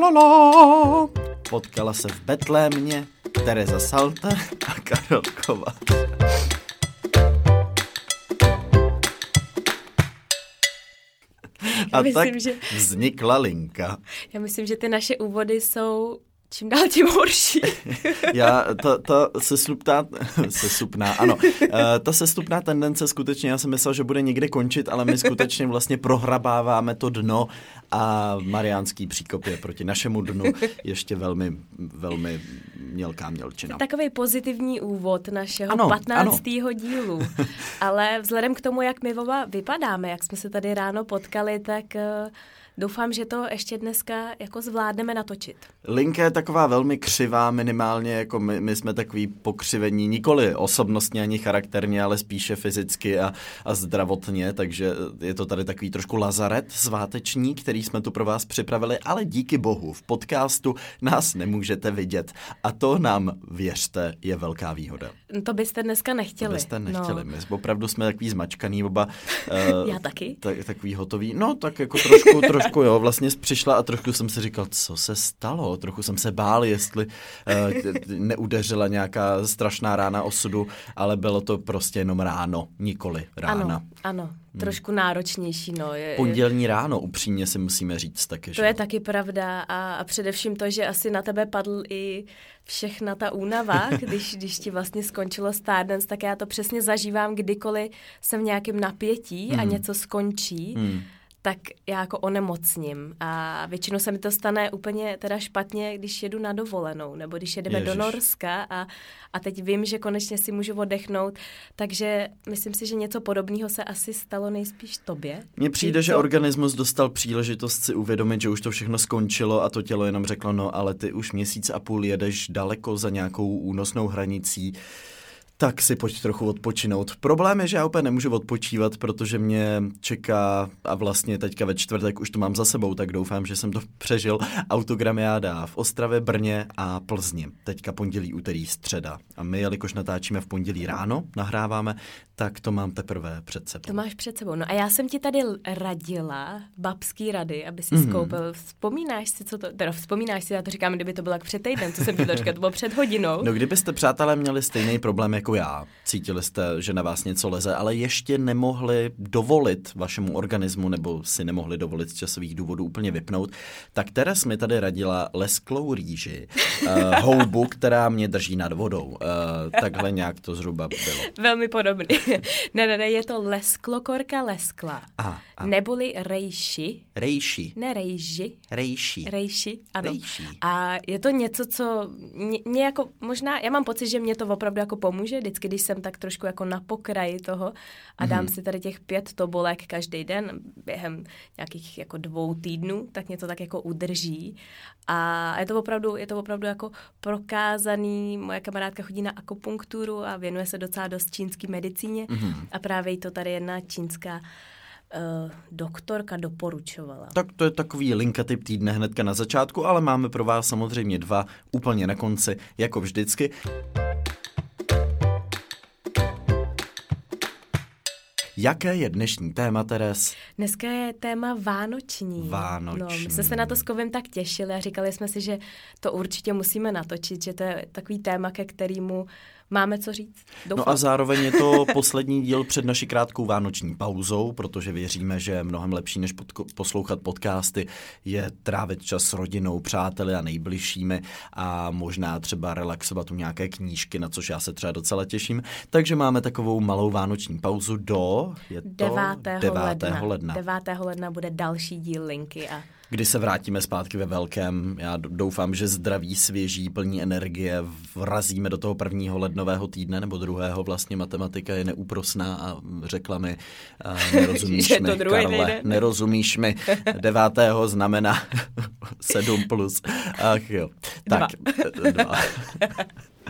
la la. Potkala se v Betlémě Tereza Salta a Karel Kovář. A myslím, tak že- vznikla linka. Já myslím, že ty naše úvody jsou čím dál tím horší. Já, ta, ta sesupná, sesupná, ano, Eh, ta sestupná tendence skutečně, já jsem myslel, že bude někde končit, ale my skutečně vlastně prohrabáváme to dno a Mariánský příkop je proti našemu dnu ještě velmi, velmi mělká mělčina. Takový pozitivní úvod našeho Ano, 15. dílu. Ale vzhledem k tomu, jak my oba vypadáme, jak jsme se tady ráno potkali, tak eh, doufám, že to ještě dneska jako zvládneme natočit. Linka je taková velmi křivá, minimálně jako my, my jsme takový pokřivení, nikoli osobnostně ani charakterně, ale spíše fyzicky a, a zdravotně, takže je to tady takový trošku lazaret sváteční, který jsme tu pro vás připravili, ale díky bohu v podcastu nás nemůžete vidět a to nám, věřte, je velká výhoda. To byste dneska nechtěli. To byste nechtěli, No. my opravdu jsme takový zmačkaný oba. Já taky. Tak, takový hotový. No, tak jako trošku, trošku jo, vlastně přišla a trošku jsem si říkal, co se stalo, trochu jsem se bál, jestli uh, neudeřila nějaká strašná rána osudu, ale bylo to prostě jenom ráno, nikoli rána. Ano, ano. Trošku náročnější, no. Je, Pondělní ráno, upřímně si musíme říct taky, To že je taky pravda a, a především to, že asi na tebe padl i všechna ta únava, když, když ti vlastně skončilo Stardance, tak já to přesně zažívám, kdykoliv jsem v nějakém napětí a něco skončí, Hmm. Tak já jako onemocním. A většinou se mi to stane úplně teda špatně, když jedu na dovolenou, nebo když jedeme Ježiš. do Norska a, a teď vím, že konečně si můžu oddechnout, takže myslím si, že něco podobného se asi stalo nejspíš tobě. Mně přijde, Ty že co? organismus dostal příležitost si uvědomit, že už to všechno skončilo a to tělo jenom řeklo, no ale ty už měsíc a půl jedeš daleko za nějakou únosnou hranicí, tak si pojď trochu odpočinout. Problém je, že já úplně nemůžu odpočívat, protože mě čeká a vlastně teďka ve čtvrtek už to mám za sebou, tak doufám, že jsem to přežil. Autogramiáda v Ostravě, Brně a Plzni. Teďka pondělí, úterý, středa. A my, jelikož natáčíme v pondělí ráno, nahráváme, tak to mám teprve před sebou. To máš před sebou. No a já jsem ti tady radila babský rady, aby si Mhm. mm. skoupil. Vzpomínáš si, co to, teda vzpomínáš si, já to říkám, kdyby to bylo jak před týdnem, co jsem ti to říkala, to bylo před hodinou. No kdybyste, přátelé, měli stejný problém jako já, cítili jste, že na vás něco leze, ale ještě nemohli dovolit vašemu organismu, nebo si nemohli dovolit z časových důvodů úplně vypnout, tak Teres mi tady radila lesklou rýži, uh, houbu, která mě drží nad vodou. Uh, takhle nějak to zhruba bylo. Velmi podobný. ne, ne, ne, je to lesklokorka leskla. A, a Neboli rejši, rejši, ne rejži, rejši. rejši, ano. Rejši. A je to něco, co mě, mě jako, možná, já mám pocit, že mě to opravdu jako pomůže, vždycky, když jsem tak trošku jako na pokraji toho a dám si tady těch pět tobolek každý den během nějakých jako dvou týdnů, tak mě to tak jako udrží. A je to opravdu, je to opravdu jako prokázaný, moje kamarádka chodí na akupunkturu a věnuje se docela dost čínský medicíně a právě jí to tady jedna čínská uh, doktorka doporučovala. Tak to je takový linka typ týdne hnedka na začátku, ale máme pro vás samozřejmě dva úplně na konci, jako vždycky. Jaké je dnešní téma, Teres? Dneska je téma vánoční. Vánoční. No, my jsme se na to s Kovem tak těšili a říkali jsme si, že to určitě musíme natočit, že to je takový téma, ke kterému máme co říct. Doufám. No a zároveň je to poslední díl před naší krátkou vánoční pauzou, protože věříme, že mnohem lepší, než poslouchat podcasty, je trávit čas s rodinou, přáteli a nejbližšími a možná třeba relaxovat u nějaké knížky, na což já se třeba docela těším. Takže máme takovou malou vánoční pauzu do je to 9. 9. ledna. ledna. 9. ledna bude další díl linky a kdy se vrátíme zpátky ve velkém. Já doufám, že zdraví, svěží, plní energie vrazíme do toho prvního lednového týdne nebo druhého. Vlastně matematika je neúprosná a řekla mi, a nerozumíš mi, Karle, nejde. nerozumíš mi. Devátého znamená sedm plus. Ach jo. Tak, dva.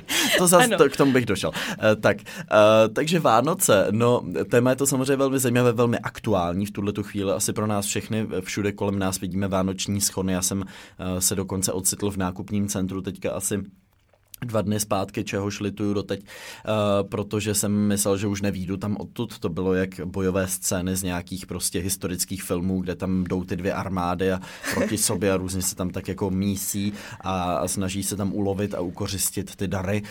To zase to, k tomu bych došel. Uh, tak, uh, takže Vánoce, no téma je to samozřejmě velmi zajímavé, velmi aktuální v tuhle chvíli, asi pro nás všechny, všude kolem nás vidíme vánoční schony, já jsem uh, se dokonce ocitl v nákupním centru teďka asi dva dny zpátky, čehož lituju doteď, uh, protože jsem myslel, že už nevídu tam odtud. To bylo jak bojové scény z nějakých prostě historických filmů, kde tam jdou ty dvě armády a proti sobě a různě se tam tak jako mísí a, a snaží se tam ulovit a ukořistit ty dary.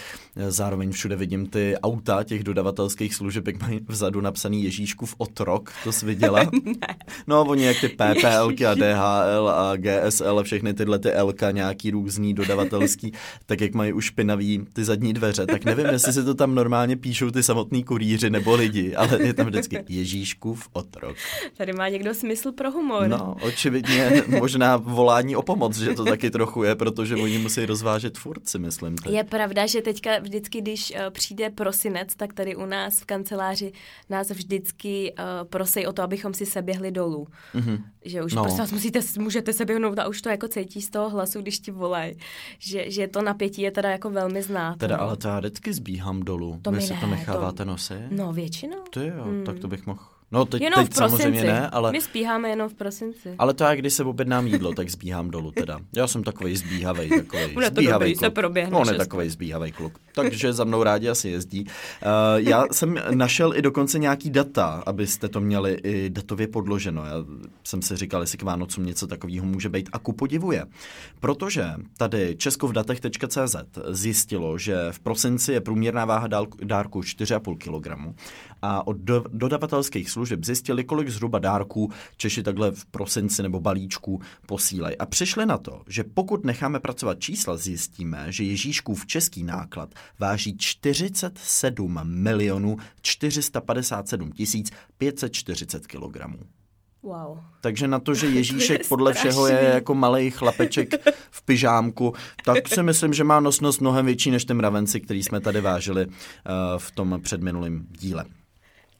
Zároveň všude vidím ty auta těch dodavatelských služeb, jak mají vzadu napsaný Ježíškův otrok, to jsi viděla? no, oni jak ty PPLky a DHL a GSL a všechny tyhle ty LK nějaký různý dodavatelský, tak jak mají už špinavý ty zadní dveře, tak nevím, jestli si to tam normálně píšou ty samotní kurýři nebo lidi, ale je tam vždycky Ježíškův otrok. Tady má někdo smysl pro humor. No, očividně možná volání o pomoc, že to taky trochu je, protože oni musí rozvážet furt, si myslím. Teď. Je pravda, že teďka vždycky, když uh, přijde prosinec, tak tady u nás v kanceláři nás vždycky uh, prosej o to, abychom si seběhli dolů. Mm-hmm. Že už no. prostě vás musíte, můžete seběhnout a už to jako cítí z toho hlasu, když ti volají. Že, že to napětí je teda jako jako velmi znáte. Teda ale to já vždycky zbíhám dolů. To Vy si ne, to necháváte to... nosit? No většinou. To jo, hmm. tak to bych mohl No teď, jenom teď v samozřejmě ne, ale... My spíháme jenom v prosinci. Ale to já, když se objednám jídlo, tak zbíhám dolů teda. Já jsem takový zbíhavej, takový Bude to dobrý, kluk. se proběhne No, on je takový zbíhavej kluk. Takže za mnou rádi asi jezdí. Uh, já jsem našel i dokonce nějaký data, abyste to měli i datově podloženo. Já jsem si říkal, jestli k Vánocům něco takového může být. A ku podivuje. Protože tady českovdatech.cz zjistilo, že v prosinci je průměrná váha dárku 4,5 kg a od do, dodavatelských služeb zjistili, kolik zhruba dárků Češi takhle v prosinci nebo balíčku posílají. A přišli na to, že pokud necháme pracovat čísla, zjistíme, že Ježíškův český náklad váží 47 milionů 457 tisíc 540 kilogramů. Wow. Takže na to, že Ježíšek podle všeho je jako malý chlapeček v pyžámku, tak si myslím, že má nosnost mnohem větší než ty mravenci, který jsme tady vážili uh, v tom předminulém díle.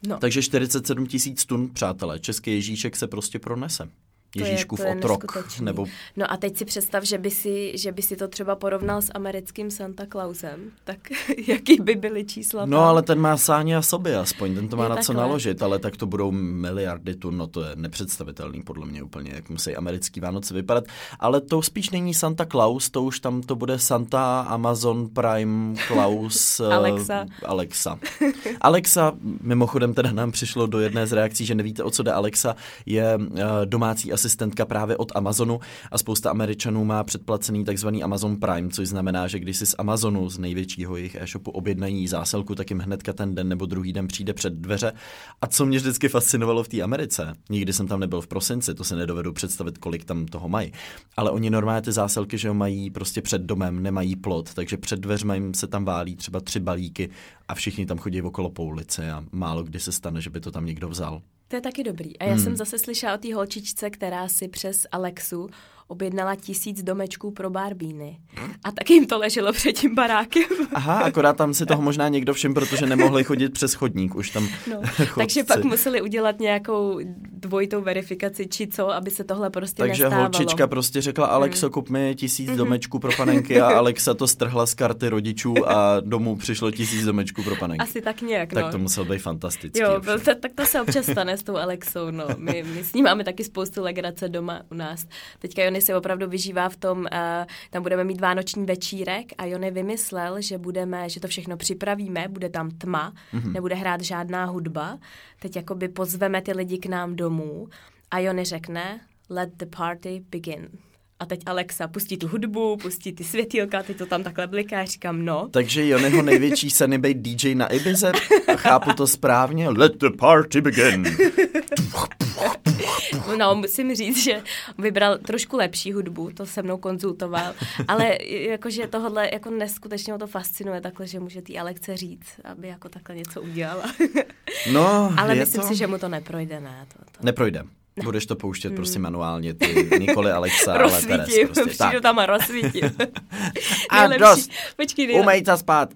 No. Takže 47 tisíc tun, přátelé, český Ježíšek se prostě pronese. Ježíškův otrok. Nebo... No a teď si představ, že by si, že by si to třeba porovnal s americkým Santa Clausem, tak jaký by byly čísla No tam? ale ten má sáně a sobě aspoň, ten to má je na takhle. co naložit, ale tak to budou miliardy tun, no to je nepředstavitelný podle mě úplně, jak musí americký Vánoce vypadat. Ale to spíš není Santa Claus, to už tam to bude Santa Amazon Prime Claus Alexa. Uh, Alexa. Alexa, mimochodem teda nám přišlo do jedné z reakcí, že nevíte, o co jde Alexa, je uh, domácí asistentka právě od Amazonu a spousta Američanů má předplacený takzvaný Amazon Prime, což znamená, že když si z Amazonu, z největšího jejich e-shopu, objednají zásilku, tak jim hnedka ten den nebo druhý den přijde před dveře. A co mě vždycky fascinovalo v té Americe, nikdy jsem tam nebyl v prosinci, to se nedovedu představit, kolik tam toho mají, ale oni normálně ty zásilky, že ho mají prostě před domem, nemají plot, takže před dveřmi jim se tam válí třeba tři balíky a všichni tam chodí okolo po ulici a málo kdy se stane, že by to tam někdo vzal. To je taky dobrý. A já hmm. jsem zase slyšela o té holčičce, která si přes Alexu objednala tisíc domečků pro barbíny. A tak jim to leželo před tím barákem. Aha, akorát tam si toho možná někdo všim, protože nemohli chodit přes chodník, už tam no, Takže pak museli udělat nějakou dvojitou verifikaci, či co, aby se tohle prostě Takže nestávalo. holčička prostě řekla, Alexo, hmm. kup mi tisíc mm-hmm. domečků pro panenky a Alexa to strhla z karty rodičů a domů přišlo tisíc domečků pro panenky. Asi tak nějak, Tak no. to musel být fantastický. Jo, to, tak to se občas stane s tou Alexou, no. My, my s ní máme taky spoustu legrace doma u nás. Teďka Jony se opravdu vyžívá v tom, uh, tam budeme mít vánoční večírek a Jony vymyslel, že budeme, že to všechno připravíme, bude tam tma, mm-hmm. nebude hrát žádná hudba. Teď jakoby pozveme ty lidi k nám domů a Jony řekne, let the party begin. A teď Alexa pustí tu hudbu, pustí ty světýlka, teď to tam takhle bliká, říkám no. Takže Jonyho největší sen je být DJ na Ibize? Chápu to správně? Let the party begin. No, musím říct, že vybral trošku lepší hudbu, to se mnou konzultoval, ale jakože tohle jako neskutečně to fascinuje takhle, že může tý Alekce říct, aby jako takhle něco udělala. No, ale myslím to... si, že mu to neprojde, ne? To, to... Neprojde. Budeš to pouštět hmm. prostě manuálně, ty Nikoli Alexa, ale Teres. Prostě. tak. tam a rozsvítím. a dost, Počkej, nejlep... umej spát.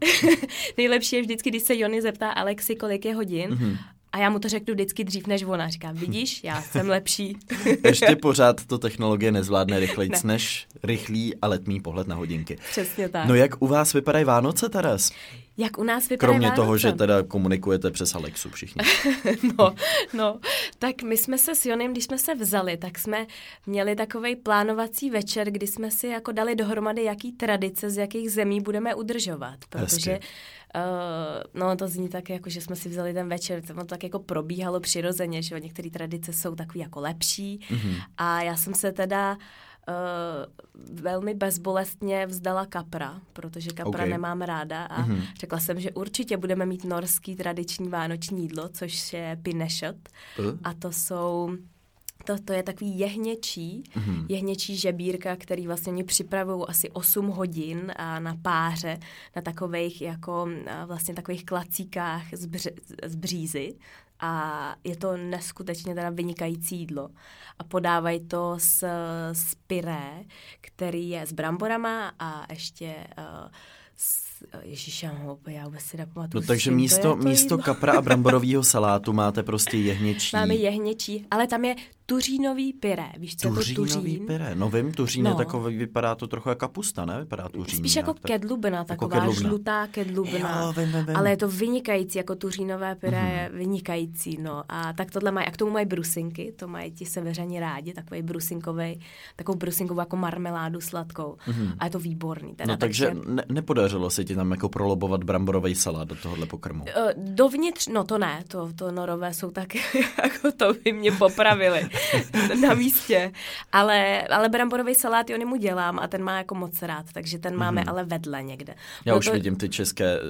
nejlepší je vždycky, když se Jony zeptá Alexi, kolik je hodin mm-hmm. A já mu to řeknu vždycky dřív než ona. Říká, vidíš, já jsem lepší. Ještě pořád to technologie nezvládne rychleji ne. než rychlý a letmý pohled na hodinky. Přesně tak. No jak u vás vypadají Vánoce, Teres? Jak u nás vypadají Kromě Vánoce? toho, že teda komunikujete přes Alexu všichni. no, no, tak my jsme se s Jonem, když jsme se vzali, tak jsme měli takový plánovací večer, kdy jsme si jako dali dohromady, jaký tradice z jakých zemí budeme udržovat. Protože Hezky. Uh, no to zní tak, jako, že jsme si vzali ten večer, to tak jako probíhalo přirozeně, že jo, některé tradice jsou takový jako lepší mm-hmm. a já jsem se teda uh, velmi bezbolestně vzdala kapra, protože kapra Ok. okay. nemám ráda a mm-hmm. řekla jsem, že určitě budeme mít norský tradiční vánoční jídlo, což je pinešot Uh. a to jsou to, to je takový jehněčí, mm-hmm. jehněčí žebírka, který vlastně oni připravují asi 8 hodin a na páře, na takových jako vlastně takových klacíkách z, bře, z břízy a je to neskutečně teda vynikající jídlo. A podávají to s, s pyré, který je s bramborama a ještě uh, s, Ježíš, já, ho- já vůbec si nepamatuju. No takže místo, místo jídlo. kapra a bramborového salátu máte prostě jehněčí. Máme jehněčí, ale tam je tuřínový pyré. Víš, co je to Tuřínový tuřín? pyré. No vím, tuřín je No. takový, vypadá to trochu jako kapusta, ne? Vypadá tuřín. Spíš jako tak. kedlubina, taková kedlubina. žlutá kedlubina. Jo, vím, vím, vím. Ale je to vynikající, jako tuřínové pyré Mhm. je vynikající, no. A tak tohle mají, a k tomu mají brusinky, to mají ti severani rádi, takový brusinkový, takovou brusinkovou jako marmeládu sladkou. A je to výborný. Teda, Mhm. No takže ne, nepodařilo se ti tam jako prolobovat bramborový salát do tohohle pokrmu. Eh, Dovnitř, no to ne, to, to norové jsou tak, jako to by mě popravili na místě. Ale, ale bramborový salát, oni mu dělám a ten má jako moc rád, takže ten máme ale vedle někde. Já No už to, vidím ty české eh,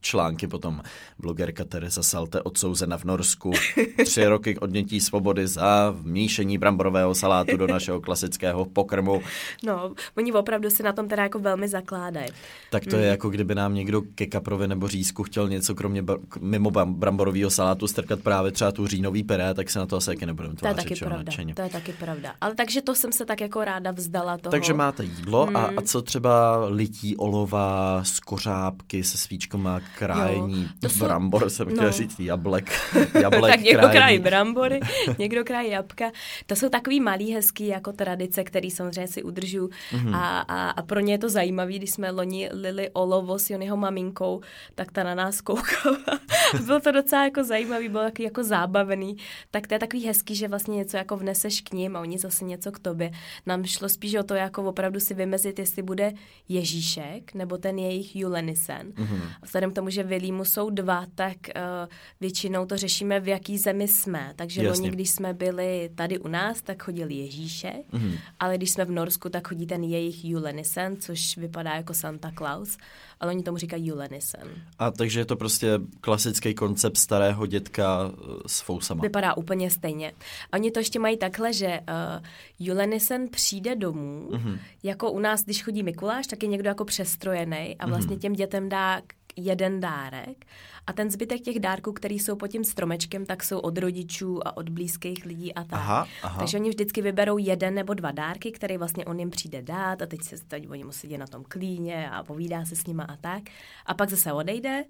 články potom. Blogerka Teresa Salte odsouzena v Norsku. Tři roky odnětí svobody za vmíšení bramborového salátu do našeho klasického pokrmu. No, oni opravdu si na tom teda jako velmi zakládají. Tak to je jako kdyby nám někdo ke kaprovi nebo řízku chtěl něco kromě br- mimo bram- bramborového salátu strkat právě třeba tu říjnový pyré, tak se na to asi taky nebudeme To je tvářit. taky jo, pravda. nadšeně. To je taky pravda. Ale takže to jsem se tak jako ráda vzdala toho. Takže máte jídlo a, Hmm. a co třeba lití olova, skořápky se svíčkama, krájení, Jo, to jsou- brambor, jsem no. říct jablek, jablek tak někdo krájí brambory, někdo krájí jabka. To jsou takový malý hezký jako tradice, který samozřejmě si udržu Mhm. a, a, a, pro ně je to zajímavý, když jsme loni lili olovo s Jonyho maminkou, tak ta na nás koukala. bylo to docela jako zajímavý, bylo takový jako zábavný. Tak to je takový hezký, že vlastně něco jako vneseš k ním a oni zase něco k tobě. Nám šlo spíš o to, jako opravdu si vymezit, jestli bude Ježíšek nebo ten jejich Julenisen. Mm-hmm. Vzhledem k tomu, že v Vilímu jsou dva, tak uh, většinou to řešíme, v jaký zemi jsme. Takže Jasně. loni, když jsme byli tady u nás, tak chodil Ježíšek, mm-hmm. ale když jsme v Norsku, tak chodí ten jejich Julenisen, což vypadá jako Santa Claus, ale oni tomu říkají Julenisen. A takže je to prostě klasický koncept starého dětka eh, s fousama. Vypadá úplně stejně. A oni to ještě mají takhle, že uh, Julenisen přijde domů, mm-hmm. jako u nás, když chodí Mikuláš, tak je někdo jako přestrojený a vlastně těm dětem dá jeden dárek a ten zbytek těch dárků, který jsou pod tím stromečkem, tak jsou od rodičů a od blízkých lidí a tak. Aha, aha. Takže oni vždycky vyberou jeden nebo dva dárky, který vlastně on jim přijde dát a teď se teď oni musí sedět na tom klíně a povídá se s nima a tak. A pak zase odejde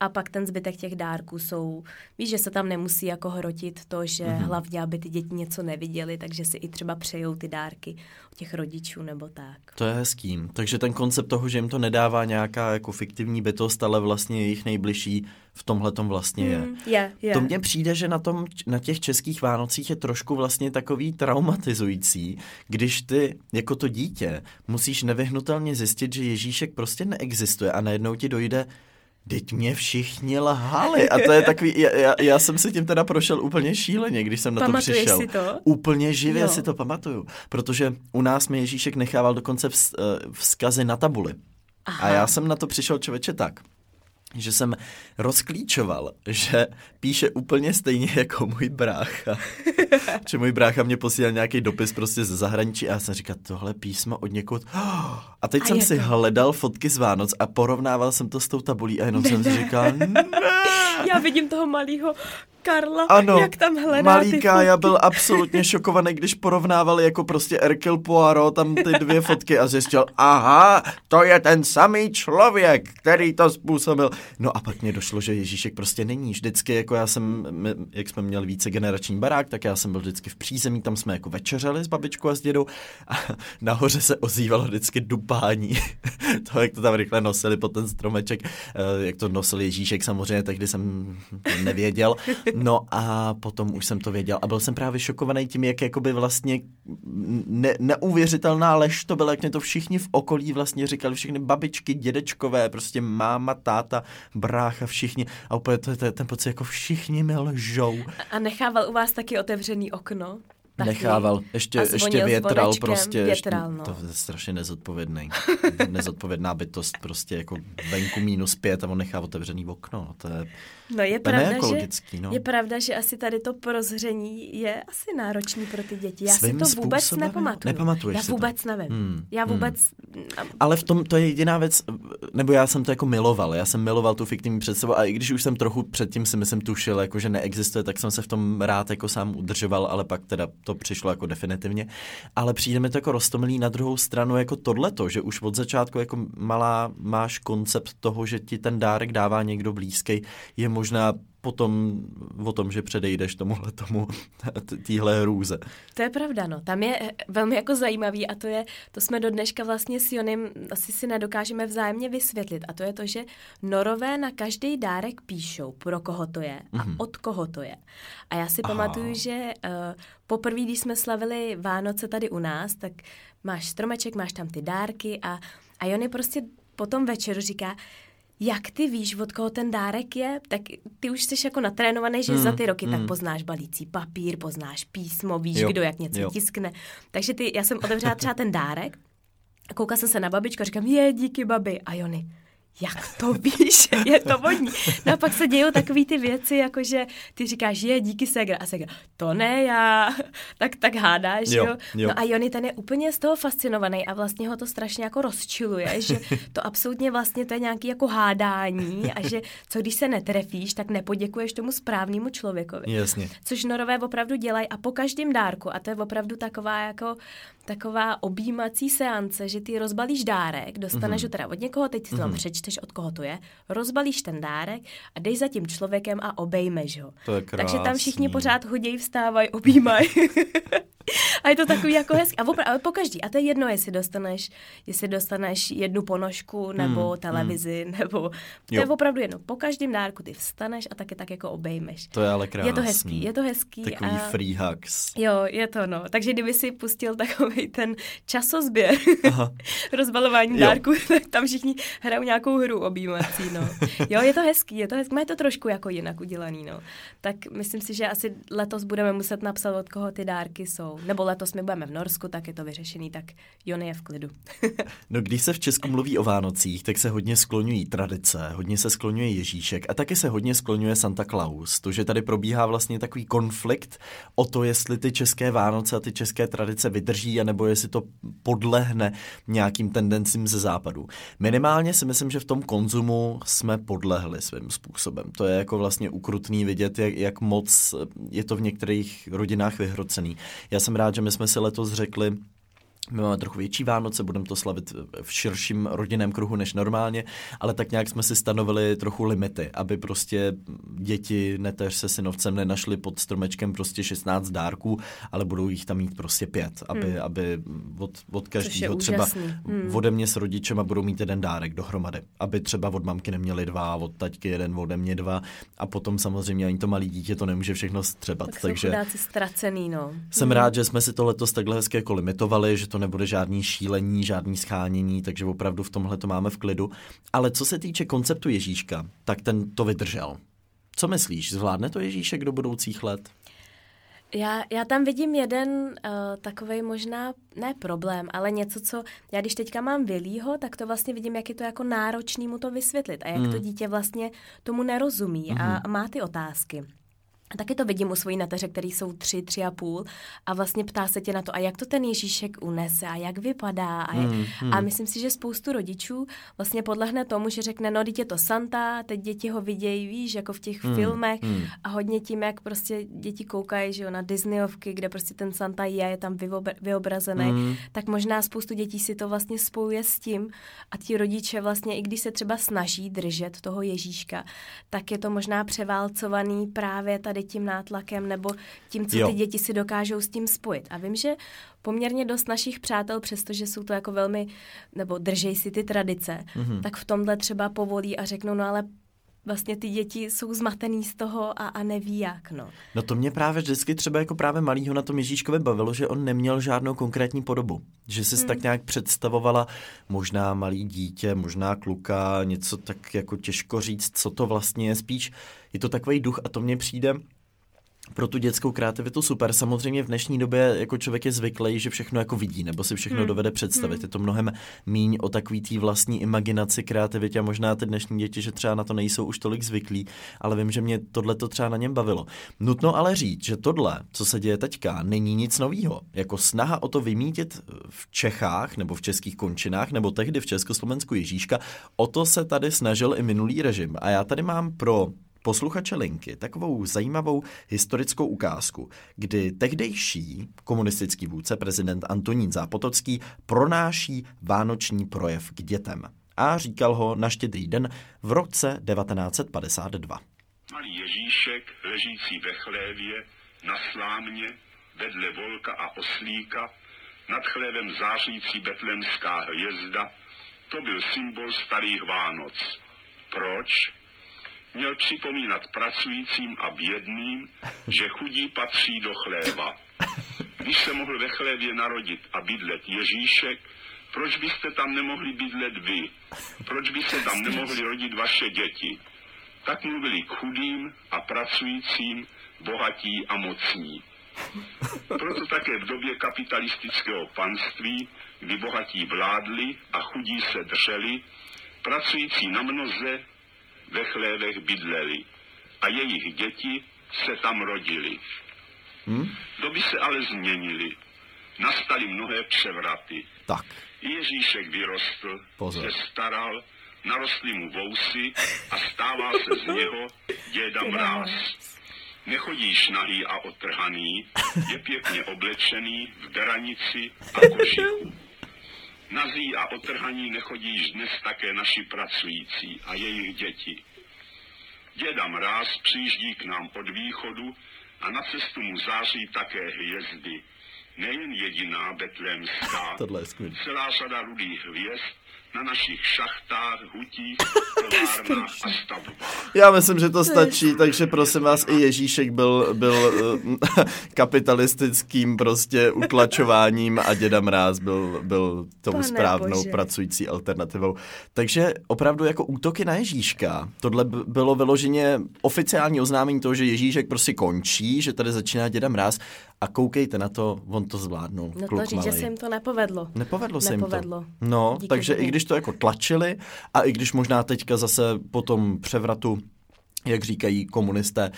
a pak ten zbytek těch dárků jsou, víš, že se tam nemusí jako hrotit to, že mm-hmm. hlavně, aby ty děti něco neviděli, takže si i třeba přejou ty dárky od těch rodičů nebo tak. To je hezký. Takže ten koncept toho, že jim to nedává nějaká jako fiktivní bytost, ale vlastně jejich nejbližší v tomhle tom vlastně je. Mm, je, je. To mně přijde, že na, tom, na těch českých Vánocích je trošku vlastně takový traumatizující, když ty jako to dítě musíš nevyhnutelně zjistit, že Ježíšek prostě neexistuje a najednou ti dojde Teď mě všichni lhali a to je takový, já, já, já jsem si tím teda prošel úplně šíleně, když jsem na to Pamatuješ přišel. si to? Úplně živě Jo. si to pamatuju, protože u nás mi Ježíšek nechával dokonce vz, eh, vzkazy na tabuli. Aha. A já jsem na to přišel člověče tak, že jsem rozklíčoval, že píše úplně stejně jako můj brácha. že můj brácha mě posílal nějaký dopis prostě ze zahraničí a já jsem říkal, tohle písmo od někud. A teď A jsem si to- hledal fotky z Vánoc a porovnával jsem to s tou tabulí a jenom jsem si říkal, ne. Já vidím toho malého Karla, ano, jak tam hledá malý ty Kája fotky. byl absolutně šokovaný, když porovnával jako prostě Erkil Poirot tam ty dvě fotky a zjistil, aha, to je ten samý člověk, který to způsobil. No a pak mě došlo, že Ježíšek prostě není. Vždycky, jako já jsem, jak jsme měli více generační barák, tak já jsem byl vždycky v přízemí, tam jsme jako večeřeli s babičkou a s dědou a nahoře se ozývalo vždycky dupání. to, jak to tam rychle nosili pod ten stromeček, eh, jak to nosil Ježíšek, samozřejmě tehdy jsem nevěděl. No a potom už jsem to věděl a byl jsem právě šokovaný tím, jak jakoby vlastně ne, neuvěřitelná lež to byla, jak mě to všichni v okolí vlastně říkali, všechny babičky, dědečkové, prostě máma, táta, brácha, všichni a úplně to to ten pocit, jako všichni mi lžou. A nechával u vás taky otevřený okno? Taky. Nechával, ještě, ještě větral prostě. větral, ještě, no. To je strašně nezodpovědný. Nezodpovědná bytost prostě jako venku minus pět a on nechá otevřený okno. No, to je, No je pravda, že, no. je pravda, že asi tady to prozření je asi náročný pro ty děti. Já Svým si to vůbec způsobem, nepamatuju. nepamatuješ Já si to? vůbec nevím. Hmm, Já hmm. vůbec... Ale v tom to je jediná věc, nebo já jsem to jako miloval, já jsem miloval tu fiktivní představu a i když už jsem trochu předtím si myslím tušil, jako že neexistuje, tak jsem se v tom rád jako sám udržoval, ale pak teda to přišlo jako definitivně. Ale přijde mi to jako roztomilý na druhou stranu jako tohleto, že už od začátku jako malá máš koncept toho, že ti ten dárek dává někdo blízký, je možná potom o tom, že předejdeš tomuhle tomu, týhle hrůze. To je pravda, no. Tam je eh, velmi jako zajímavý a to je, to jsme do dneška vlastně s Jonem asi si nedokážeme vzájemně vysvětlit a to je to, že norové na každý dárek píšou, pro koho to je a Mhm. od koho to je. A já si Aha. pamatuju, že uh, poprvé, když jsme slavili Vánoce tady u nás, tak máš stromeček, máš tam ty dárky a, a Jony prostě po tom večeru říká, jak ty víš, od koho ten dárek je, tak ty už jsi jako natrénovaný, že Hmm, za ty roky tak hmm. poznáš balící papír, poznáš písmo, víš, Jo, kdo jak něco jo. tiskne. Takže ty, já jsem otevřela třeba ten dárek koukala jsem se na babičku a říkám, je, díky babi. A Jony, jak to víš, je to vodní. No a pak se dějou takové ty věci, jako že ty říkáš, je, díky Segra. A Segra, to ne já. Tak, tak hádáš, Jo, jo, jo. No a Jony ten je úplně z toho fascinovaný a vlastně ho to strašně jako rozčiluje, že to absolutně vlastně to je nějaký jako hádání a že co když se netrefíš, tak nepoděkuješ tomu správnému člověkovi. Jasně. Což norové opravdu dělají a po každém dárku, a to je opravdu taková jako taková objímací seance, že ty rozbalíš dárek, dostaneš Mhm. ho teda od někoho, teď si to tam přečteš, od koho to je, rozbalíš ten dárek a jdeš za tím člověkem a obejmeš ho. To je Takže tam všichni krásný. pořád chodí, vstávají, objímají. a je to takový jako hezký. A opra- ale po každý. A to je jedno, jestli dostaneš, jestli dostaneš jednu ponožku, nebo Hmm, televizi, nebo... To je Jo. opravdu jedno. Po každém dárku ty vstaneš a taky tak jako obejmeš. To je ale krásný. Je to hezký, je to hezký. Takový a... free hugs. Jo, je to no. Takže kdyby si pustil takový ten časozběr rozbalování Jo. dárků, tak tam všichni hrajou nějakou hru objímací, no. Jo, je to hezký, je to hezký. Má to trošku jako jinak udělaný, no. Tak myslím si, že asi letos budeme muset napsat, od koho ty dárky jsou. Nebo letos my budeme v Norsku, tak je to vyřešený, tak Jony je v klidu. No když se v Česku mluví o Vánocích, tak se hodně skloňují tradice, hodně se skloňuje Ježíšek a taky se hodně skloňuje Santa Claus. To, že tady probíhá vlastně takový konflikt o to, jestli ty české Vánoce a ty české tradice vydrží, anebo jestli to podlehne nějakým tendencím ze západu. Minimálně si myslím, že v tom konzumu jsme podlehli svým způsobem. To je jako vlastně ukrutný vidět, jak, jak moc je to v některých rodinách vyhrocený. Já jsem rád, že my jsme si letos řekli, my máme trochu větší Vánoce, budeme to slavit v širším rodinném kruhu než normálně, ale tak nějak jsme si stanovili trochu limity, aby prostě děti neteř se synovcem nenašli pod stromečkem prostě 16 dárků, ale budou jich tam mít prostě pět, aby, hmm. aby od, od každého třeba. Hmm. ode mě s rodičema budou mít jeden dárek dohromady, aby třeba od mamky neměli dva, od taťky jeden, ode mě dva a potom samozřejmě ani to malé dítě to nemůže všechno střebat. Tak jsou takže chudáci ztracený, no. jsem rád, že jsme si to letos takhle hezky jako limitovali, že to nebude žádný šílení, žádný schánění, takže opravdu v tomhle to máme v klidu. Ale co se týče konceptu Ježíška, tak ten to vydržel. Co myslíš, zvládne to Ježíšek do budoucích let? Já, já tam vidím jeden uh, takový možná, ne problém, ale něco, co já když teďka mám Vilího, tak to vlastně vidím, jak je to jako náročný mu to vysvětlit a jak Hmm. to dítě vlastně tomu nerozumí a, a má ty otázky. A taky to vidím u svojí neteře, který jsou tři, tři a půl a vlastně ptá se tě na to, a jak to ten Ježíšek unese a jak vypadá. A, jak... mm, mm. a myslím si, že spoustu rodičů vlastně podlehne tomu, že řekne, no je to Santa, teď děti ho vidějí, víš, jako v těch mm, filmech mm. a hodně tím, jak prostě děti koukají, že jo, na Disneyovky, kde prostě ten Santa je, je tam vyobrazený, mm. tak možná spoustu dětí si to vlastně spojuje s tím a ti rodiče vlastně, i když se třeba snaží držet toho Ježíška, tak je to možná převálcovaný právě tady tím nátlakem nebo tím, co jo. ty děti si dokážou s tím spojit. A vím, že poměrně dost našich přátel, přestože jsou to jako velmi, nebo držej si ty tradice, mm-hmm. tak v tomhle třeba povolí a řeknou, no ale vlastně ty děti jsou zmatený z toho a, a neví jak, no. No to mě právě vždycky třeba jako právě malýho na tom Ježíškovi bavilo, že on neměl žádnou konkrétní podobu. Že si hmm. tak nějak představovala možná malý dítě, možná kluka, něco tak jako těžko říct, co to vlastně je spíš. Je to takový duch a to mně přijde pro tu dětskou kreativitu super. Samozřejmě v dnešní době jako člověk je zvyklý, že všechno jako vidí nebo si všechno hmm. dovede představit. Hmm. Je to mnohem míň o takový té vlastní imaginaci, kreativitě a možná ty dnešní děti, že třeba na to nejsou už tolik zvyklí, ale vím, že mě tohle to třeba na něm bavilo. Nutno ale říct, že tohle, co se děje teďka, není nic nového. Jako snaha o to vymítit v Čechách nebo v českých končinách nebo tehdy v Československu Ježíška, o to se tady snažil i minulý režim. A já tady mám pro posluchače Linky takovou zajímavou historickou ukázku, kdy tehdejší komunistický vůdce prezident Antonín Zápotocký pronáší vánoční projev k dětem. A říkal ho na štědrý den v roce 1952. Malý Ježíšek, ležící ve chlévě, na slámě, vedle volka a oslíka, nad chlévem zářící betlemská hvězda, to byl symbol starých Vánoc. Proč? Měl připomínat pracujícím a bědným, že chudí patří do chléva. Když se mohl ve chlévě narodit a bydlet Ježíšek, proč byste tam nemohli bydlet vy? Proč by se tam nemohli rodit vaše děti? Tak mluvili k chudým a pracujícím, bohatí a mocní. Proto také v době kapitalistického panství, kdy bohatí vládli a chudí se drželi, pracující na mnoze ve chlévech bydleli a jejich děti se tam rodili. Hmm? Doby se ale změnily. Nastaly mnohé převraty. Tak. Ježíšek vyrostl, Pozor. se staral, narostly mu vousy a stával se z něho děda mráz. Nechodíš nahý a otrhaný, je pěkně oblečený v beranici a košiku. Nazí a otrhaní nechodíš dnes také naši pracující a jejich děti. Děda Mráz přijíždí k nám od východu a na cestu mu září také hvězdy. Nejen jediná betlémská, celá řada rudých hvězd na našich šachtách, hutích, továrnách a stavbách. Já myslím, že to stačí, takže prosím vás, i Ježíšek byl, byl eh, kapitalistickým prostě utlačováním a děda Mráz byl, byl tou Pane správnou bože. pracující alternativou. Takže opravdu jako útoky na Ježíška, tohle bylo vyloženě oficiální oznámení toho, že Ježíšek prostě končí, že tady začíná děda Mráz a koukejte na to, on to zvládnul. No to říct, že se jim to nepovedlo. Nepovedlo se nepovedlo. jim to. No, Díky takže i když to jako tlačili a i když možná teďka zase po tom převratu jak říkají komunisté,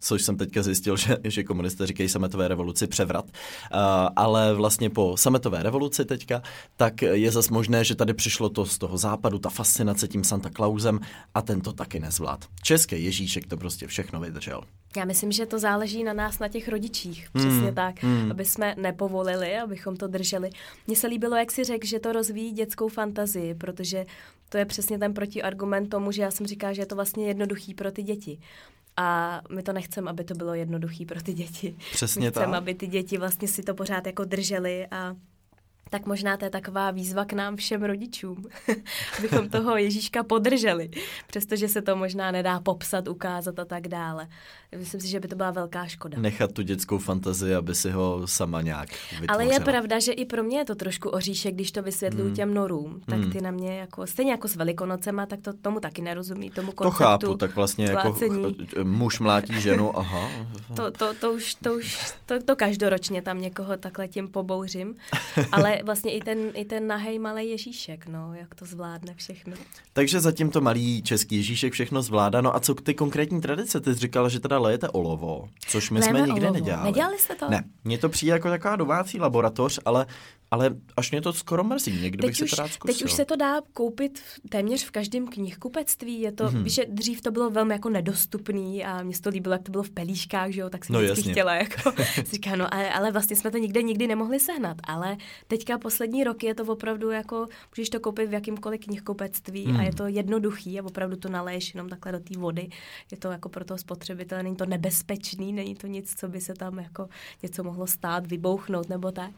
což jsem teďka zjistil, že, že komunisté říkají sametové revoluci převrat, uh, ale vlastně po sametové revoluci teďka, tak je zase možné, že tady přišlo to z toho západu, ta fascinace tím Santa Clausem a ten to taky nezvlád. Český Ježíšek to prostě všechno vydržel. Já myslím, že to záleží na nás, na těch rodičích. Přesně mm, tak, mm. aby jsme nepovolili, abychom to drželi. Mně se líbilo, jak si řekl, že to rozvíjí dětskou fantazii, protože to je přesně ten protiargument tomu, že já jsem říkala, že je to vlastně jednoduchý pro ty děti. A my to nechceme, aby to bylo jednoduchý pro ty děti. Přesně my chceme, tak. aby ty děti vlastně si to pořád jako drželi a tak možná to je taková výzva k nám všem rodičům, abychom toho Ježíška podrželi, přestože se to možná nedá popsat, ukázat a tak dále. Myslím si, že by to byla velká škoda. Nechat tu dětskou fantazii, aby si ho sama nějak vytvořila. Ale je pravda, že i pro mě je to trošku oříšek, když to vysvětluju hmm. těm norům. Tak hmm. ty na mě jako, stejně jako s velikonocema, tak to tomu taky nerozumí, tomu konceptu. To chápu, tak vlastně jako muž mlátí ženu, aha. To, to, to už, to už, to, to každoročně tam někoho takhle tím pobouřím. Ale vlastně i ten, i ten nahej malý Ježíšek, no, jak to zvládne všechno. Takže zatím to malý český Ježíšek všechno zvládá. No a co ty konkrétní tradice? Ty jsi říkala, že teda lejete olovo, což my Lejeme jsme nikdy olovo. nedělali. Nedělali jste to? Ne, mně to přijde jako taková domácí laboratoř, ale, ale až mě to skoro mrzí. Někdy bych Teď si už, to rád zkusil. teď už se to dá koupit téměř v každém knihkupectví. Je to, Mhm. mm-hmm. že dřív to bylo velmi jako nedostupný a mě se to líbilo, jak to bylo v pelíškách, že jo, tak jsem No, vždycky jasně. chtěla, jako, říká, no ale, ale vlastně jsme to nikde nikdy nemohli sehnat, ale teďka poslední roky je to opravdu jako, můžeš to koupit v jakýmkoliv knihkupectví mm. a je to jednoduchý a opravdu to naleješ jenom takhle do té vody. Je to jako pro toho spotřebitele, není to nebezpečný, není to nic, co by se tam jako něco mohlo stát, vybouchnout nebo tak.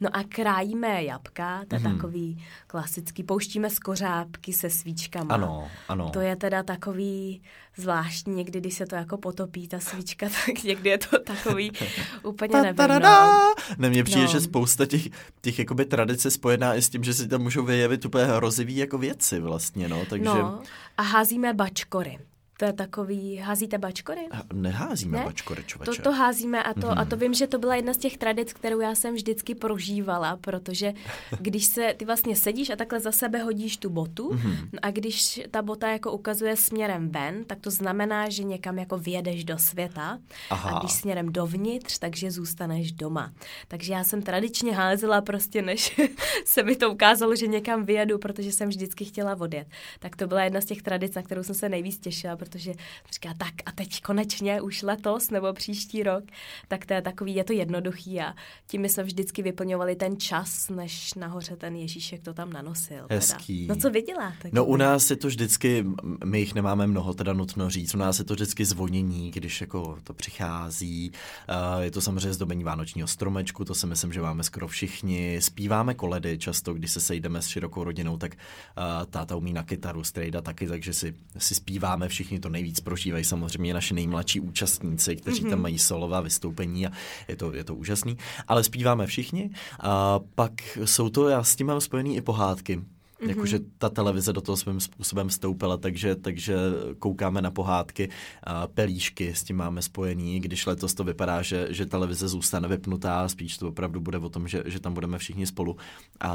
No a krájíme jabka, to je Mhm. takový klasický, pouštíme skořápky se svíčkama. Ano, ano. To je teda takový zvláštní, někdy, když se to jako potopí, ta svíčka, tak někdy je to takový úplně nevím, no. Ne, mně přijde, No. že spousta těch, těch jakoby tradic je spojená i s tím, že si tam můžou vyjevit úplně hrozivý jako věci vlastně, no, takže no. A házíme bačkory. To je takový, házíte bačkory? Neházíme Ne? bačkory, člověče. To, to házíme a to, Mhm. a to vím, že to byla jedna z těch tradic, kterou já jsem vždycky prožívala, protože když se, ty vlastně sedíš a takhle za sebe hodíš tu botu Mhm. a když ta bota jako ukazuje směrem ven, tak to znamená, že někam jako vyjedeš do světa Aha. a když směrem dovnitř, takže zůstaneš doma. Takže já jsem tradičně házela prostě, než se mi to ukázalo, že někam vyjedu, protože jsem vždycky chtěla odjet. Tak to byla jedna z těch tradic, na kterou jsem se nejvíc těšila, protože říká, tak a teď konečně už letos nebo příští rok, tak to je takový, je to jednoduchý a tím my jsme vždycky vyplňovali ten čas, než nahoře ten Ježíšek to tam nanosil. Hezký. Teda. No co vy děláte? No u nás je to vždycky, my jich nemáme mnoho, teda nutno říct, u nás je to vždycky zvonění, když jako to přichází, uh, je to samozřejmě zdobení vánočního stromečku, to si myslím, že máme skoro všichni, zpíváme koledy často, když se sejdeme s širokou rodinou, tak uh, táta umí na kytaru, strejda taky, takže si, si zpíváme všichni, to nejvíc prožívají samozřejmě naši nejmladší účastníci, kteří mm-hmm. tam mají solová vystoupení a je to, je to úžasný, ale zpíváme všichni a pak jsou to, já s tím mám spojený i pohádky, Mm-hmm. Jakože ta televize do toho svým způsobem vstoupila, takže, takže koukáme na pohádky, a pelíšky s tím máme spojený, když letos to vypadá, že, že televize zůstane vypnutá, spíš to opravdu bude o tom, že, že tam budeme všichni spolu a,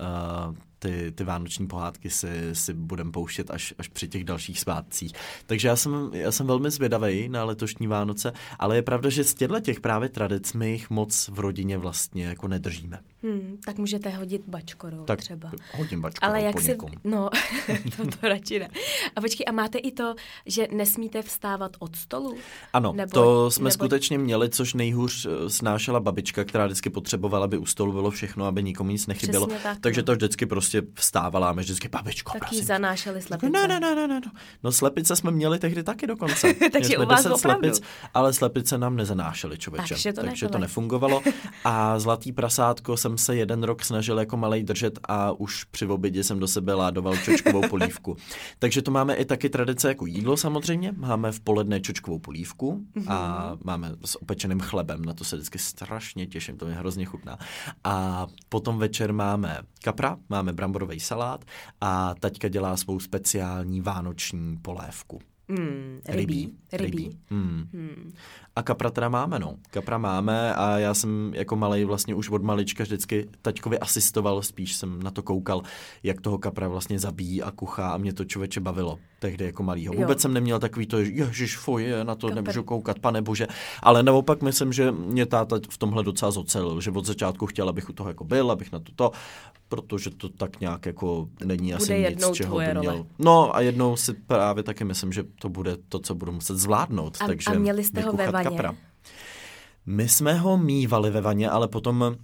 a ty, ty vánoční pohádky si, si budeme pouštět až, až při těch dalších svátcích. Takže já jsem, já jsem velmi zvědavý na letošní Vánoce, ale je pravda, že z těchto těch právě tradic my jich moc v rodině vlastně jako nedržíme. Hmm, tak můžete hodit bačkorou Tak třeba. hodím bačku Ale jak po někom. No, to, to radši ne. A počkej, a máte i to, že nesmíte vstávat od stolu? Ano, Nebo- to jsme nebo- skutečně měli, což nejhůř eh, snášela babička, která vždycky potřebovala, aby u stolu bylo všechno, aby nikomu nic nechybělo. Přesně tak, Takže no. to vždycky prostě vstávala a my vždycky, babičko, Taky prosím. zanášeli slepice. No, ne, ne, ne, ne, no. no slepice jsme měli tehdy taky dokonce. Takže u vás 10 opravdu. slepic, ale slepice nám nezanášely, člověče. Takže to Takže to nefungovalo. A zlatý prasátko jsem se jeden rok snažil jako malej držet a už při obědě jsem do sebe ládoval čočkovou polívku. Takže to máme i taky tradice jako jídlo samozřejmě. Máme v poledne čočkovou polívku a Mhm. máme s opečeným chlebem. Na to se vždycky strašně těším, to mě hrozně chutná. A potom večer máme kapra, máme bramborový salát a taťka dělá svou speciální vánoční polévku. Hmm, rybí. Rybí. Rybí. Hmm. Hmm. A kapra teda máme, no. Kapra máme a já jsem jako malej vlastně už od malička vždycky taťkovi asistoval, spíš jsem na to koukal, jak toho kapra vlastně zabíjí a kuchá a mě to člověče bavilo tehdy jako malýho. Jo. Vůbec jsem neměl takový to, že ježiš, foje, na to Kapr. nemůžu koukat, pane bože. Ale naopak myslím, že mě táta v tomhle docela zocelil, že od začátku chtěl, abych u toho jako byl, abych na to to, protože to tak nějak jako není asi Bude nic, jednou čeho by role. měl. No a jednou si právě taky myslím, že to bude to, co budu muset zvládnout. A- takže a měli jste ho ve vaně? Kapra. My jsme ho mývali ve vaně, ale potom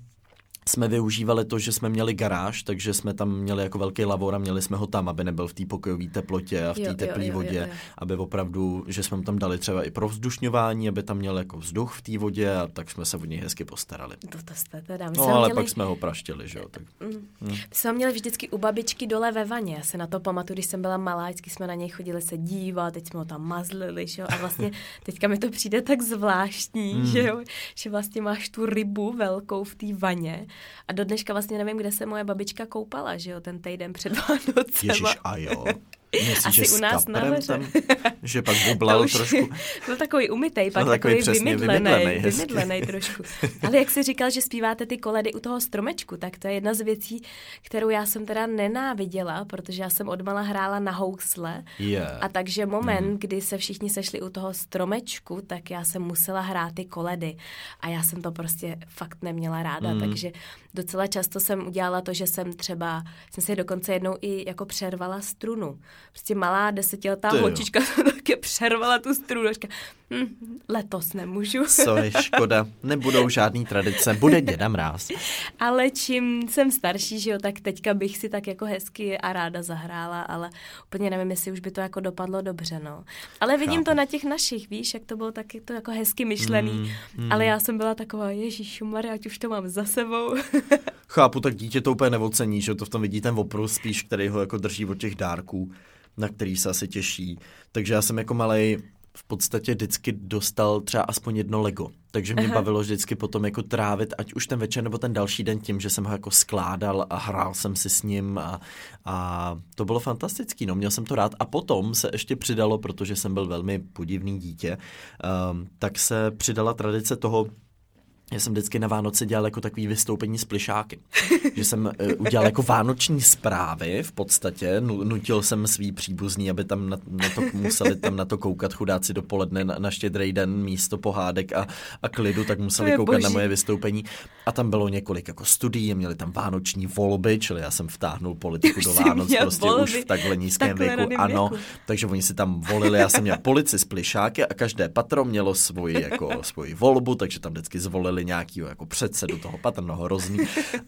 jsme využívali to, že jsme měli garáž, takže jsme tam měli jako velký lavor a měli jsme ho tam, aby nebyl v té pokojové teplotě a v Jo, té jo, teplé jo, jo, vodě, jo. aby opravdu, že jsme tam dali třeba i pro vzdušňování, aby tam měl jako vzduch v té vodě a tak jsme se o něj hezky postarali. To, to jste teda. My No ale měli, pak jsme ho praštili, že jo. Tak. my jsme měli vždycky u babičky dole ve vaně. Já se na to pamatuju, když jsem byla malá, vždycky jsme na něj chodili se dívat, teď jsme ho tam mazlili, že jo. A vlastně teďka mi to přijde tak zvláštní, Hmm. že jo, že vlastně máš tu rybu velkou v té vaně. A do dneška vlastně nevím, kde se moje babička koupala, že jo, ten týden před Vánocema. Ježíš, a jo. Myslíš, Asi že u nás nahoře. tam, že pak bublal už trošku. Byl takový umytej, pak No, takový takový, vymydlený, vymydlený trošku. Ale jak jsi říkal, že zpíváte ty koledy u toho stromečku, tak to je jedna z věcí, kterou já jsem teda nenáviděla, protože já jsem odmala hrála na housle. Yeah. A takže moment, mm. kdy se všichni sešli u toho stromečku, tak já jsem musela hrát ty koledy. A já jsem to prostě fakt neměla ráda, mm. takže docela často jsem udělala to, že jsem třeba, jsem si dokonce jednou i jako přervala strunu. Prostě malá desetiletá Ty holčička taky přervala tu strunu. říká, hm, letos nemůžu. Sorry, škoda. Nebudou žádný tradice. Bude děda mráz. Ale čím jsem starší, že jo, tak teďka bych si tak jako hezky a ráda zahrála, ale úplně nevím, jestli už by to jako dopadlo dobře, no. Ale vidím Chápu. to na těch našich, víš, jak to bylo taky to jako hezky myšlený, Mm, mm. ale já jsem byla taková, Ježíš Maria, ať už to mám za sebou. Chápu, tak dítě to úplně neocení, že to v tom vidí ten oprus spíš, který ho jako drží od těch dárků, na který se asi těší. Takže já jsem jako malej v podstatě vždycky dostal třeba aspoň jedno Lego. Takže mě Aha. bavilo vždycky potom jako trávit, ať už ten večer nebo ten další den tím, že jsem ho jako skládal a hrál jsem si s ním a, a to bylo fantastický, no měl jsem to rád. A potom se ještě přidalo, protože jsem byl velmi podivný dítě, um, tak se přidala tradice toho, já jsem vždycky na Vánoce dělal jako takový vystoupení s plišáky. že jsem uh, udělal jako vánoční zprávy v podstatě, nu- nutil jsem svý příbuzný, aby tam na, na to museli tam na to koukat chudáci dopoledne na, na štědrý den místo pohádek a, a klidu, tak museli koukat na boží. moje vystoupení. A tam bylo několik jako studií, měli tam vánoční volby, čili já jsem vtáhnul politiku Už do Vánoc prostě volby už v takhle nízkém takhle věku. raném Ano, věku. takže oni si tam volili, já jsem měl polici s plišáky a každé patro mělo svoji, jako, svoji volbu, takže tam vždycky zvolili nějakýho jako předsedu toho patra, no hrozný.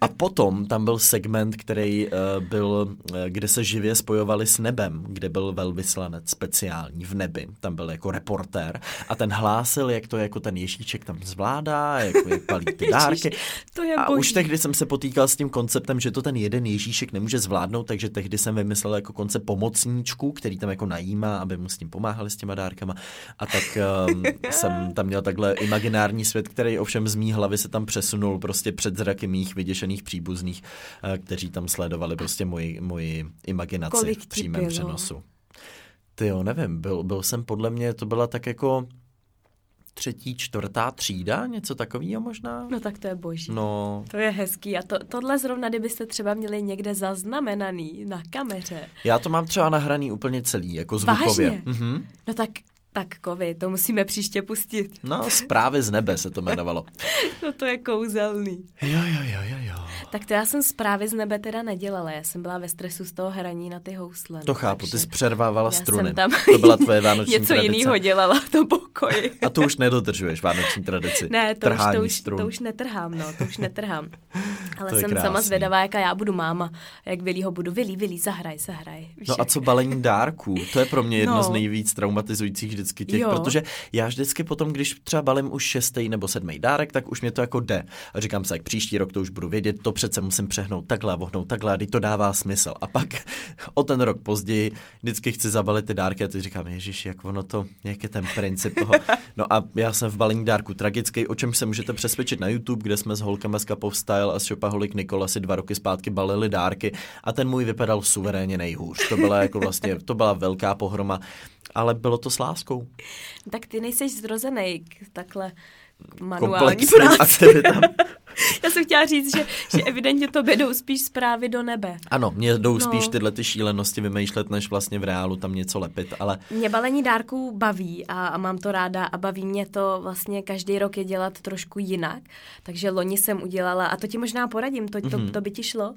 A potom tam byl segment, který uh, byl, uh, kde se živě spojovali s nebem, kde byl velvyslanec speciální v nebi, tam byl jako reportér a ten hlásil, jak to jako ten Ježíček tam zvládá, jak, jak palí ty dárky. To je A boží. už tehdy jsem se potýkal s tím konceptem, že to ten jeden Ježíšek nemůže zvládnout, takže tehdy jsem vymyslel jako koncept pomocníčků, který tam jako najímá, aby mu s tím pomáhali s těma dárkama. A tak um, jsem tam měl takhle imaginární svět, který ovšem z mý hlavy se tam přesunul prostě před zraky mých vyděšených příbuzných, eh, kteří tam sledovali prostě moji, moji imaginaci Kolik v přímém bylo? přenosu. Ty jo, nevím, byl, byl jsem podle mě, to byla tak jako třetí, čtvrtá třída, něco takového možná? No tak to je boží. No, To je hezký a to, tohle zrovna, kdybyste třeba měli někde zaznamenaný na kameře. Já to mám třeba nahraný úplně celý, jako zvukově. Vážně? Mhm. No tak, tak kovy, to musíme příště pustit. No, zprávy z nebe se to jmenovalo. No to je kouzelný. Jo, jo, jo, jo, jo. Tak to já jsem zprávy z nebe teda nedělala, já jsem byla ve stresu z toho hraní na ty housle. To no, chápu, ty takže jsi přervávala já struny. Jsem tam To byla tvoje vánoční něco tradice. jiného dělala v tom pokoji. A to už nedodržuješ, vánoční tradici. Ne, to už, Trhání to, už, strun. to už netrhám, no, to už netrhám. Ale To jsem sama krásný. zvědavá, jaká já budu máma, jak Vilí ho budu. Vilí, Vilí, zahraj, zahraj. Víš, No a co balení dárků? To je pro mě jedno No. z nejvíc traumatizujících vždycky těch, Jo. protože já vždycky potom, když třeba balím už šestý nebo sedmý dárek, tak už mě to jako jde. A říkám se, jak příští rok to už budu vědět, to přece musím přehnout takhle, vohnout takhle, a teď to dává smysl. A pak o ten rok později vždycky chci zabalit ty dárky a teď říkám, ježiš, jak ono to, jak je ten princip toho. No a já jsem v balení dárku tragický, o čem se můžete přesvědčit na YouTube, kde jsme s holkama z Kapov Style a s Shopaholic Nikola si dva roky zpátky balili dárky a ten můj vypadal suverénně nejhůř. To byla jako vlastně, to byla velká pohroma, ale bylo to s láskou. Tak ty nejseš zrozený takhle manuální práci. aktivitám. Já jsem chtěla říct, že, že evidentně to jdou spíš zprávy do nebe. Ano, mě jdou No. spíš tyhle ty šílenosti vymýšlet, než vlastně v reálu tam něco lepit, ale Mě balení dárků baví a, a mám to ráda a baví mě to vlastně každý rok je dělat trošku jinak. Takže loni jsem udělala, a to ti možná poradím, to, to, Mhm. to by ti šlo.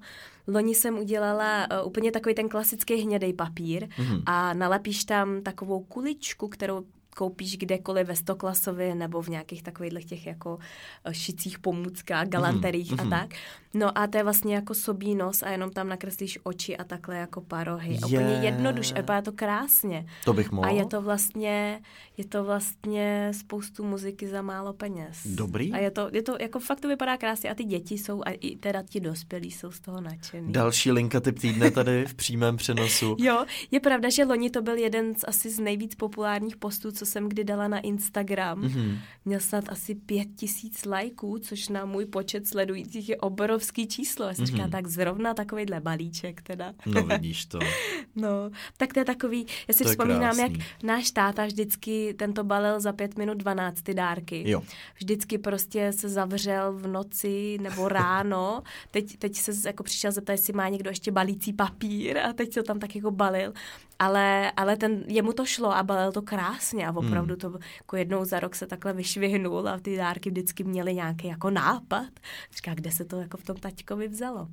Loni jsem udělala uh, úplně takový ten klasický hnědej papír Mhm. a nalepíš tam takovou kuličku, kterou koupíš kdekoliv ve Stoklasovi nebo v nějakých takových těch jako eh, šicích pomůckách, galanterích mhm. a tak. No a to je vlastně jako sobí nos a jenom tam nakreslíš oči a takhle jako parohy. A Úplně Je. jednoduše, vypadá to krásně. to bych mohl. A je to vlastně, je to vlastně spoustu muziky za málo peněz. Dobrý. A je to, je to, jako fakt to vypadá krásně a ty děti jsou, a i teda ti dospělí jsou z toho nadšený. Další linka typ týdne tady v přímém přenosu. Jo, je pravda, že loni to byl jeden z asi z nejvíc populárních postů, co co jsem kdy dala na Instagram. Mm-hmm. Měl snad asi pět tisíc lajků, což na můj počet sledujících je obrovský číslo. Já jsem mm-hmm. říkala, tak zrovna takovýhle balíček teda. No vidíš to. no, tak to je takový, já si to vzpomínám, jak náš táta vždycky tento balil za pět minut 12 ty dárky. Jo. Vždycky prostě se zavřel v noci nebo ráno. Teď, teď se jako přišel zeptat, jestli má někdo ještě balící papír a teď se tam tak jako balil. Ale, ale ten, jemu to šlo a balil to krásně a opravdu hmm. to jako jednou za rok se takhle vyšvihnul a ty dárky vždycky měly nějaký jako nápad. Říká, kde se to jako v tom taťkovi vzalo.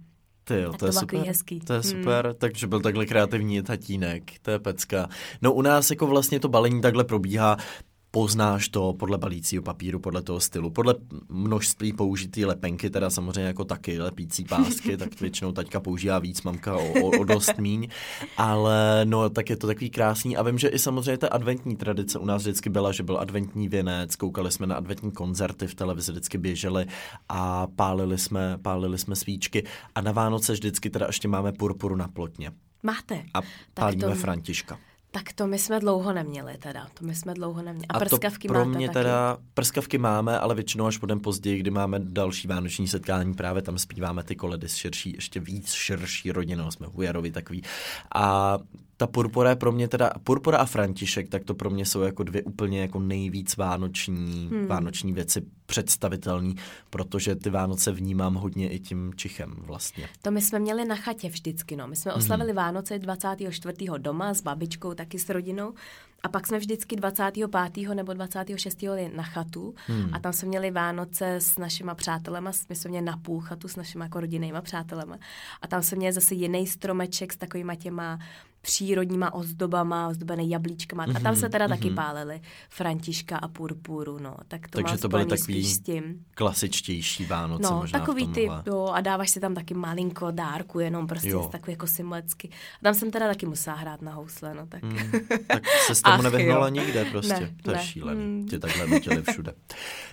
Ty jo, to, to je super. Hezký. To je hmm. super, hmm. takže byl takhle kreativní tatínek, to je pecka. No u nás jako vlastně to balení takhle probíhá poznáš to podle balícího papíru, podle toho stylu, podle množství použitý lepenky, teda samozřejmě jako taky lepící pásky, tak většinou taťka používá víc, mamka o, o, o dost míň, ale no tak je to takový krásný a vím, že i samozřejmě ta adventní tradice u nás vždycky byla, že byl adventní věnec, koukali jsme na adventní koncerty v televizi, vždycky běželi a pálili jsme, pálili jsme svíčky a na Vánoce vždycky teda ještě máme purpuru na plotně. Máte. A pálíme to... Františka. Tak to my jsme dlouho neměli teda, to my jsme dlouho neměli. A, a prskavky to pro máte mě taky? teda, prskavky máme, ale většinou až potom později, kdy máme další vánoční setkání, právě tam zpíváme ty koledy s širší, ještě víc širší rodinou, jsme Hujarovi takový. A ta purpura je pro mě teda, purpura a František, tak to pro mě jsou jako dvě úplně jako nejvíc vánoční, hmm. vánoční věci představitelný, protože ty Vánoce vnímám hodně i tím Čichem vlastně. To my jsme měli na chatě vždycky, no. My jsme oslavili hmm. Vánoce 24. doma s babičkou, taky s rodinou. A pak jsme vždycky 25. nebo 26. jeli na chatu hmm. a tam jsme měli Vánoce s našima přátelema, my jsme měli na půl chatu s našima jako rodinnýma přátelema. A tam jsme měli zase jiný stromeček s takovýma těma přírodníma ozdobama, ozdobený jablíčkama. Mm-hmm, a tam se teda mm-hmm. taky mhm. pálili Františka a purpuru, no. Tak to Takže to byly takový s tím. klasičtější Vánoce no, možná takový ty, jo, a dáváš si tam taky malinko dárku, jenom prostě jo. takový jako symbolicky. A tam jsem teda taky musela hrát na housle, no tak. Mm, tak se s tomu nevyhnula nikde prostě. Ne, to je ne. šílený. Mm. Tě takhle nutili všude.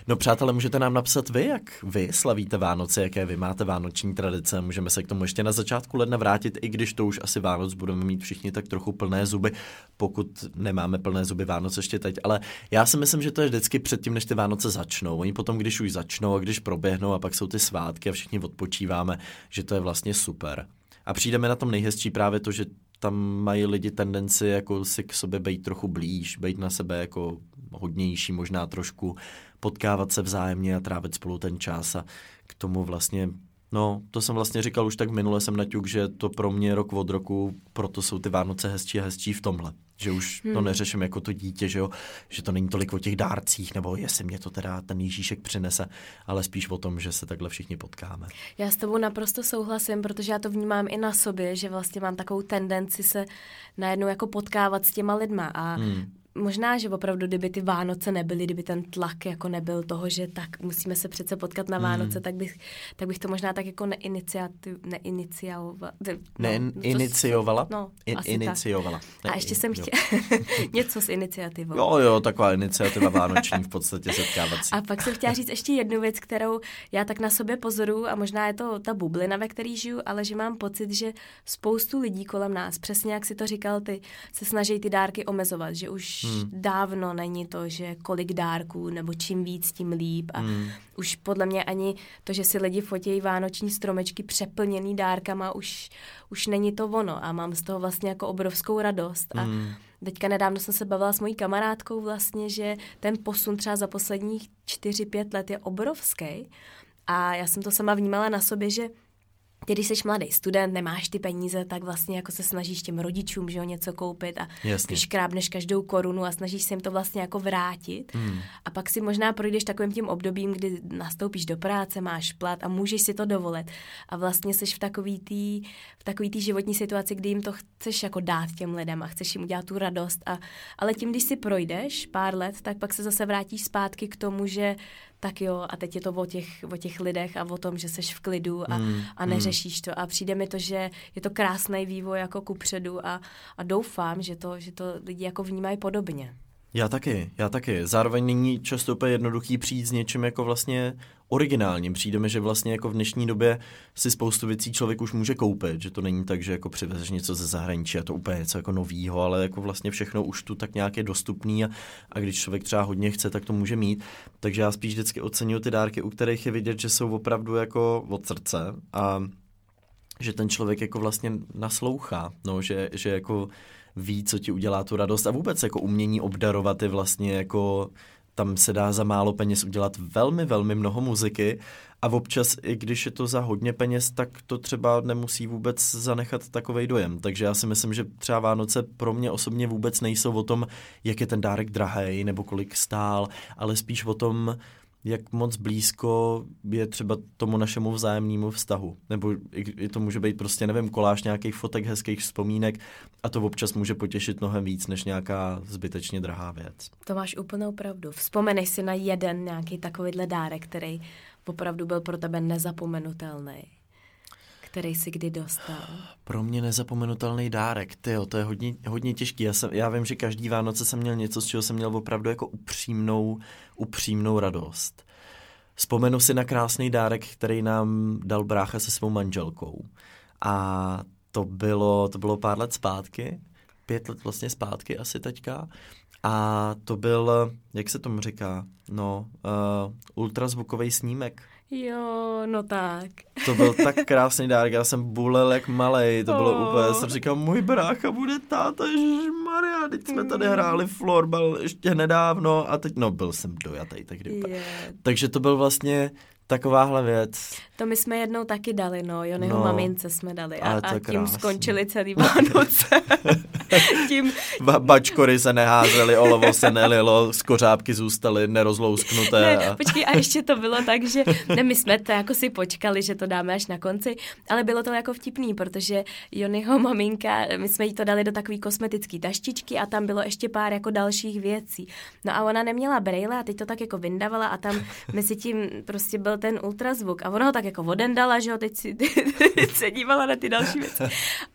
No přátelé, můžete nám napsat vy, jak vy slavíte Vánoce, jaké vy máte vánoční tradice. Můžeme se k tomu ještě na začátku ledna vrátit, i když to už asi Vánoc budeme mít všichni všichni tak trochu plné zuby, pokud nemáme plné zuby Vánoce ještě teď. Ale já si myslím, že to je vždycky předtím, než ty Vánoce začnou. Oni potom, když už začnou a když proběhnou a pak jsou ty svátky a všichni odpočíváme, že to je vlastně super. A přijdeme na tom nejhezčí právě to, že tam mají lidi tendenci jako si k sobě být trochu blíž, být na sebe jako hodnější, možná trošku potkávat se vzájemně a trávit spolu ten čas a k tomu vlastně No, to jsem vlastně říkal už tak minule jsem naťuk, že to pro mě rok od roku, proto jsou ty Vánoce hezčí a hezčí v tomhle. Že už hmm. to neřeším jako to dítě, že, jo? že to není tolik o těch dárcích, nebo jestli mě to teda ten Ježíšek přinese, ale spíš o tom, že se takhle všichni potkáme. Já s tebou naprosto souhlasím, protože já to vnímám i na sobě, že vlastně mám takovou tendenci se najednou jako potkávat s těma lidma a hmm možná, že opravdu, kdyby ty Vánoce nebyly, kdyby ten tlak jako nebyl toho, že tak musíme se přece potkat na Vánoce, mm. tak, bych, tak bych to možná tak jako neiniciativ, neiniciovala. No, Neiniciovala? No, In, iniciovala. Ne, a ještě jsem chtěla něco s iniciativou. Jo, jo, taková iniciativa vánoční v podstatě setkávací. A pak jsem chtěla říct ještě jednu věc, kterou já tak na sobě pozoruju a možná je to ta bublina, ve které žiju, ale že mám pocit, že spoustu lidí kolem nás, přesně jak si to říkal ty, se snaží ty dárky omezovat, že už hmm. dávno není to, že kolik dárků nebo čím víc, tím líp. A hmm. už podle mě ani to, že si lidi fotějí vánoční stromečky přeplněný dárkama, už, už není to ono. A mám z toho vlastně jako obrovskou radost. A hmm. Teďka nedávno jsem se bavila s mojí kamarádkou vlastně, že ten posun třeba za posledních 4-5 let je obrovský. A já jsem to sama vnímala na sobě, že ty, když jsi mladý student, nemáš ty peníze, tak vlastně jako se snažíš těm rodičům, že jo, něco koupit a Jasně. když krábneš každou korunu a snažíš se jim to vlastně jako vrátit. Mm. A pak si možná projdeš takovým tím obdobím, kdy nastoupíš do práce, máš plat a můžeš si to dovolit. A vlastně jsi v takový tý, v takový tý životní situaci, kdy jim to chceš jako dát těm lidem a chceš jim udělat tu radost. A, ale tím, když si projdeš pár let, tak pak se zase vrátíš zpátky k tomu, že tak jo, a teď je to o těch, o těch lidech a o tom, že seš v klidu a, mm, a neřešíš mm. to. A přijde mi to, že je to krásný vývoj jako kupředu a, a doufám, že to, že to lidi jako vnímají podobně. Já taky, já taky. Zároveň není často úplně jednoduchý přijít s něčím jako vlastně originálním. Přijdeme, že vlastně jako v dnešní době si spoustu věcí člověk už může koupit, že to není tak, že jako přivezeš něco ze zahraničí a to úplně něco jako novýho, ale jako vlastně všechno už tu tak nějak je dostupný a, a když člověk třeba hodně chce, tak to může mít. Takže já spíš vždycky oceňuji ty dárky, u kterých je vidět, že jsou opravdu jako od srdce a že ten člověk jako vlastně naslouchá, no, že, že jako ví, co ti udělá tu radost a vůbec jako umění obdarovat je vlastně jako tam se dá za málo peněz udělat velmi, velmi mnoho muziky a občas, i když je to za hodně peněz, tak to třeba nemusí vůbec zanechat takový dojem. Takže já si myslím, že třeba Vánoce pro mě osobně vůbec nejsou o tom, jak je ten dárek drahý nebo kolik stál, ale spíš o tom, jak moc blízko je třeba tomu našemu vzájemnému vztahu. Nebo i to může být prostě, nevím, koláž nějakých fotek, hezkých vzpomínek a to občas může potěšit mnohem víc, než nějaká zbytečně drahá věc. To máš úplnou pravdu. Vzpomeneš si na jeden nějaký takovýhle dárek, který opravdu byl pro tebe nezapomenutelný který jsi kdy dostal? Pro mě nezapomenutelný dárek, tyjo, to je hodně, hodně těžký. Já, jsem, já vím, že každý Vánoce jsem měl něco, z čeho jsem měl opravdu jako upřímnou, upřímnou radost. Vzpomenu si na krásný dárek, který nám dal brácha se svou manželkou. A to bylo, to bylo pár let zpátky, pět let vlastně zpátky asi teďka. A to byl, jak se tomu říká, no, uh, ultrazvukový snímek. Jo, no tak. To byl tak krásný dárek, já jsem bulel jak malej, to bylo oh. úplně, jsem říkal, můj brácha bude táta, Maria, teď jsme tady mm. hráli florbal ještě nedávno a teď, no byl jsem dojatý tehdy. Yeah. Takže to byl vlastně takováhle věc. To my jsme jednou taky dali, no, Jonyho no, mamince jsme dali a, a tím krásný. skončili celý Vánoce. tím... Ba- bačkory se neházely, olovo se nelilo, skořápky zůstaly nerozlousknuté. Ne, a... počkej, a ještě to bylo tak, že ne, my jsme to jako si počkali, že to dáme až na konci, ale bylo to jako vtipný, protože Jonyho maminka, my jsme jí to dali do takové kosmetické taštičky a tam bylo ještě pár jako dalších věcí. No a ona neměla brejle a teď to tak jako vyndavala a tam mezi tím prostě byl ten ultrazvuk a ona ho tak jako vodendala, že jo, teď, si, teď se dívala na ty další věci.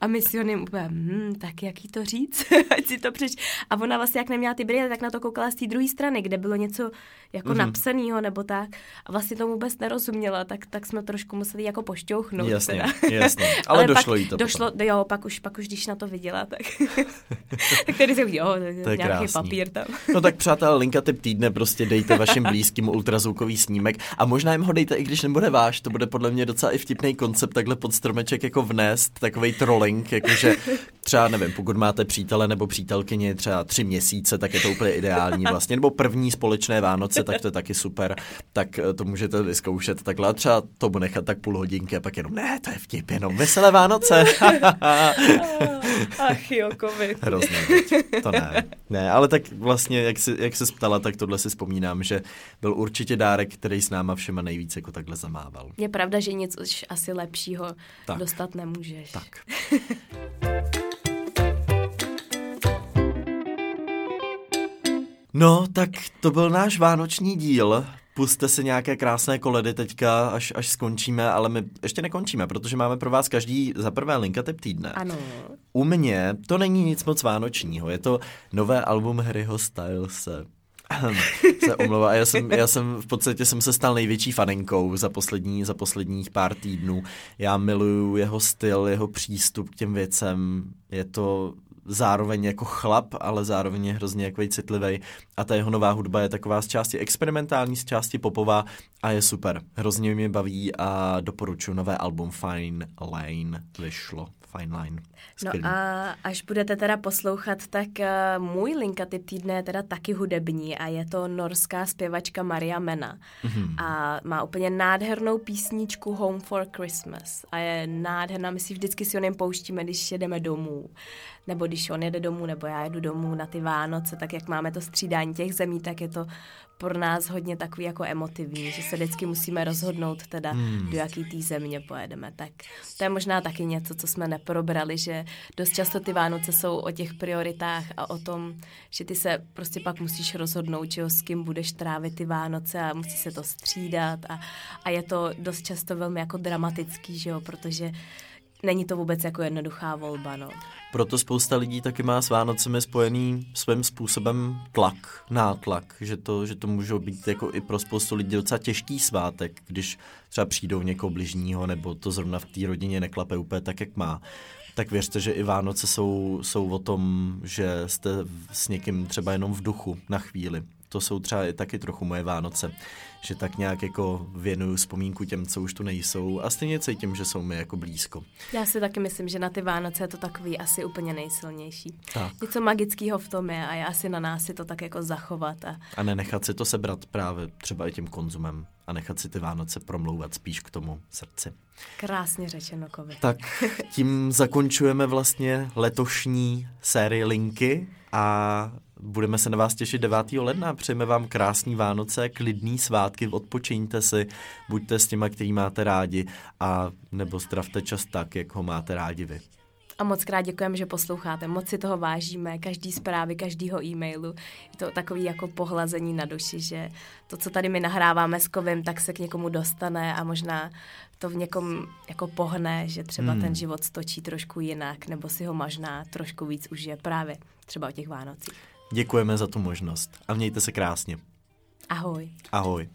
A my si oním úplně, hm, tak jaký to říct, ať si to přeč. A ona vlastně, jak neměla ty brýle, tak na to koukala z té druhé strany, kde bylo něco jako mm-hmm. napsaného nebo tak. A vlastně tomu vůbec nerozuměla, tak, tak jsme trošku museli jako pošťouchnout. Jasně, teda. jasně. Ale, Ale došlo jí to Došlo, potom. jo, pak už, pak už, když na to viděla, tak, tak tady se jo, to je nějaký krásný. papír tam. no tak přátelé, linka typ týdne, prostě dejte vašim blízkým ultrazvukový snímek a možná jim ho dejte, i když nebude váš, to bude podle mě docela i vtipný koncept, takhle pod stromeček jako vnést, takový trolling, jakože třeba, nevím, pokud máte přítele nebo přítelkyni třeba tři měsíce, tak je to úplně ideální vlastně, nebo první společné Vánoce, tak to je taky super, tak eh, to můžete vyzkoušet takhle a třeba tomu nechat tak půl hodinky a pak jenom, ne, to je vtip, jenom veselé Vánoce. Ach jo, covid. Hrozně, to ne. Ne, ale tak vlastně, jak se, jak se ptala, tak tohle si vzpomínám, že byl určitě dárek, který s náma všema nejvíce jako takhle zamával. Je pravda, že nic už asi lepšího tak. dostat nemůžeš. Tak. No, tak to byl náš vánoční díl. Puste si nějaké krásné koledy teďka, až, až skončíme, ale my ještě nekončíme, protože máme pro vás každý za prvé linka typ týdne. Ano. U mě to není nic moc vánočního, je to nové album Harryho Stylese. se omlouvá. Já jsem, já jsem v podstatě jsem se stal největší faninkou za, poslední, za posledních pár týdnů. Já miluju jeho styl, jeho přístup k těm věcem. Je to zároveň jako chlap, ale zároveň je hrozně jako citlivý. A ta jeho nová hudba je taková z části experimentální, z části popová a je super. Hrozně mě baví a doporučuji nové album Fine Line vyšlo. Fine Line. Skvělý. No a až budete teda poslouchat, tak uh, můj linka typ týdne je teda taky hudební a je to norská zpěvačka Maria Mena. Mm-hmm. A má úplně nádhernou písničku Home for Christmas. A je nádherná, my si vždycky si o něm pouštíme, když jedeme domů. Nebo když on jede domů, nebo já jedu domů na ty Vánoce, tak jak máme to střídání těch zemí, tak je to pro nás hodně takový jako emotivní, že se vždycky musíme rozhodnout teda, hmm. do jaký té země pojedeme. Tak to je možná taky něco, co jsme neprobrali, že dost často ty Vánoce jsou o těch prioritách a o tom, že ty se prostě pak musíš rozhodnout, že s kým budeš trávit ty Vánoce a musí se to střídat a, a je to dost často velmi jako dramatický, že jo, protože není to vůbec jako jednoduchá volba, no. Proto spousta lidí taky má s Vánocemi spojený svým způsobem tlak, nátlak, že to, že to můžou být jako i pro spoustu lidí docela těžký svátek, když třeba přijdou někoho bližního nebo to zrovna v té rodině neklape úplně tak, jak má. Tak věřte, že i Vánoce jsou, jsou o tom, že jste s někým třeba jenom v duchu na chvíli. To jsou třeba i taky trochu moje Vánoce že tak nějak jako věnuju vzpomínku těm, co už tu nejsou a stejně cítím, že jsou mi jako blízko. Já si taky myslím, že na ty Vánoce je to takový asi úplně nejsilnější. Tak. Něco magického v tom je a já asi na nás si to tak jako zachovat. A, a nenechat si to sebrat právě třeba i tím konzumem a nechat si ty Vánoce promlouvat spíš k tomu srdci. Krásně řečeno, Kovi. Tak tím zakončujeme vlastně letošní sérii Linky a budeme se na vás těšit 9. ledna. Přejeme vám krásný Vánoce, klidný svátky, odpočiňte si, buďte s těma, který máte rádi a nebo stravte čas tak, jak ho máte rádi vy. A moc krát děkujeme, že posloucháte. Moc si toho vážíme, každý zprávy, každýho e-mailu. Je to takový jako pohlazení na duši, že to, co tady my nahráváme s kovem, tak se k někomu dostane a možná to v někom jako pohne, že třeba hmm. ten život stočí trošku jinak, nebo si ho možná trošku víc užije právě třeba o těch Vánocích. Děkujeme za tu možnost a mějte se krásně. Ahoj. Ahoj.